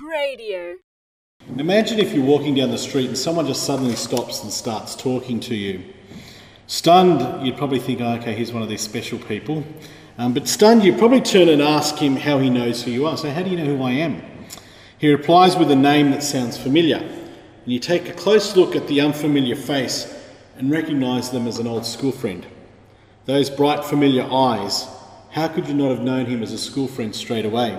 Radio. Imagine if you're walking down the street and someone just suddenly stops and starts talking to you. Stunned, you'd probably think, oh, okay, he's one of these special people. Um, but stunned, you'd probably turn and ask him how he knows who you are. So, how do you know who I am? He replies with a name that sounds familiar. And you take a close look at the unfamiliar face and recognise them as an old school friend. Those bright, familiar eyes, how could you not have known him as a school friend straight away?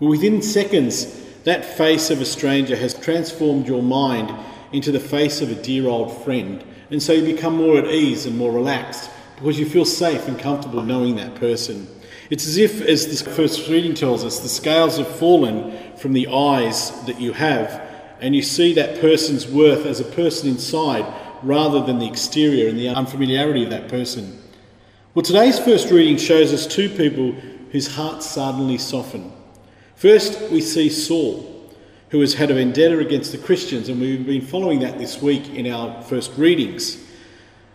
Well, within seconds, that face of a stranger has transformed your mind into the face of a dear old friend and so you become more at ease and more relaxed because you feel safe and comfortable knowing that person. It's as if, as this first reading tells us, the scales have fallen from the eyes that you have, and you see that person's worth as a person inside rather than the exterior and the unfamiliarity of that person. Well, today's first reading shows us two people whose hearts suddenly soften. First, we see Saul who has had a vendetta against the Christians, and we've been following that this week in our first readings.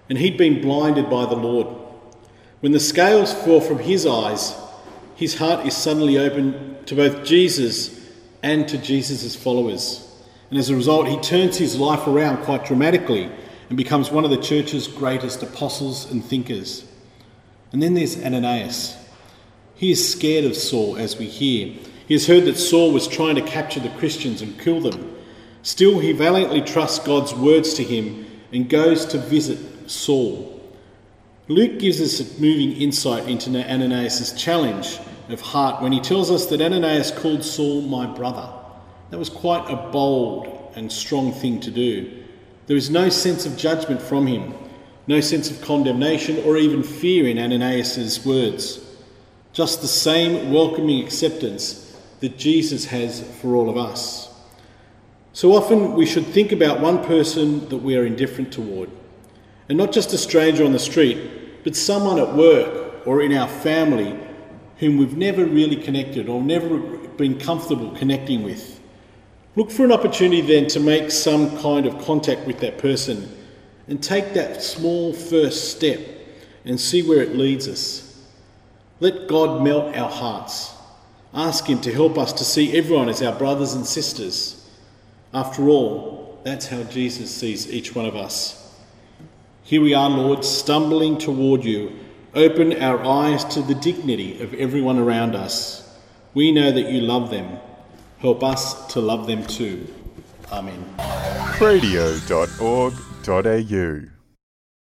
And he'd been blinded by the Lord. When the scales fall from his eyes, his heart is suddenly open to both Jesus and to Jesus' followers. And as a result, he turns his life around quite dramatically and becomes one of the church's greatest apostles and thinkers. And then there's Ananias. He is scared of Saul, as we hear, he has heard that Saul was trying to capture the Christians and kill them. Still, he valiantly trusts God's words to him and goes to visit Saul. Luke gives us a moving insight into Ananias' challenge of heart when he tells us that Ananias called Saul my brother. That was quite a bold and strong thing to do. There is no sense of judgment from him, no sense of condemnation or even fear in Ananias' words. Just the same welcoming acceptance that Jesus has for all of us. So often we should think about one person that we are indifferent toward, and not just a stranger on the street, but someone at work or in our family whom we've never really connected or never been comfortable connecting with. Look for an opportunity then to make some kind of contact with that person and take that small first step and see where it leads us. Let God melt our hearts Ask Him to help us to see everyone as our brothers and sisters. After all, that's how Jesus sees each one of us. Here we are, Lord, stumbling toward you. Open our eyes to the dignity of everyone around us. We know that you love them. Help us to love them too. Amen. Radio.org.au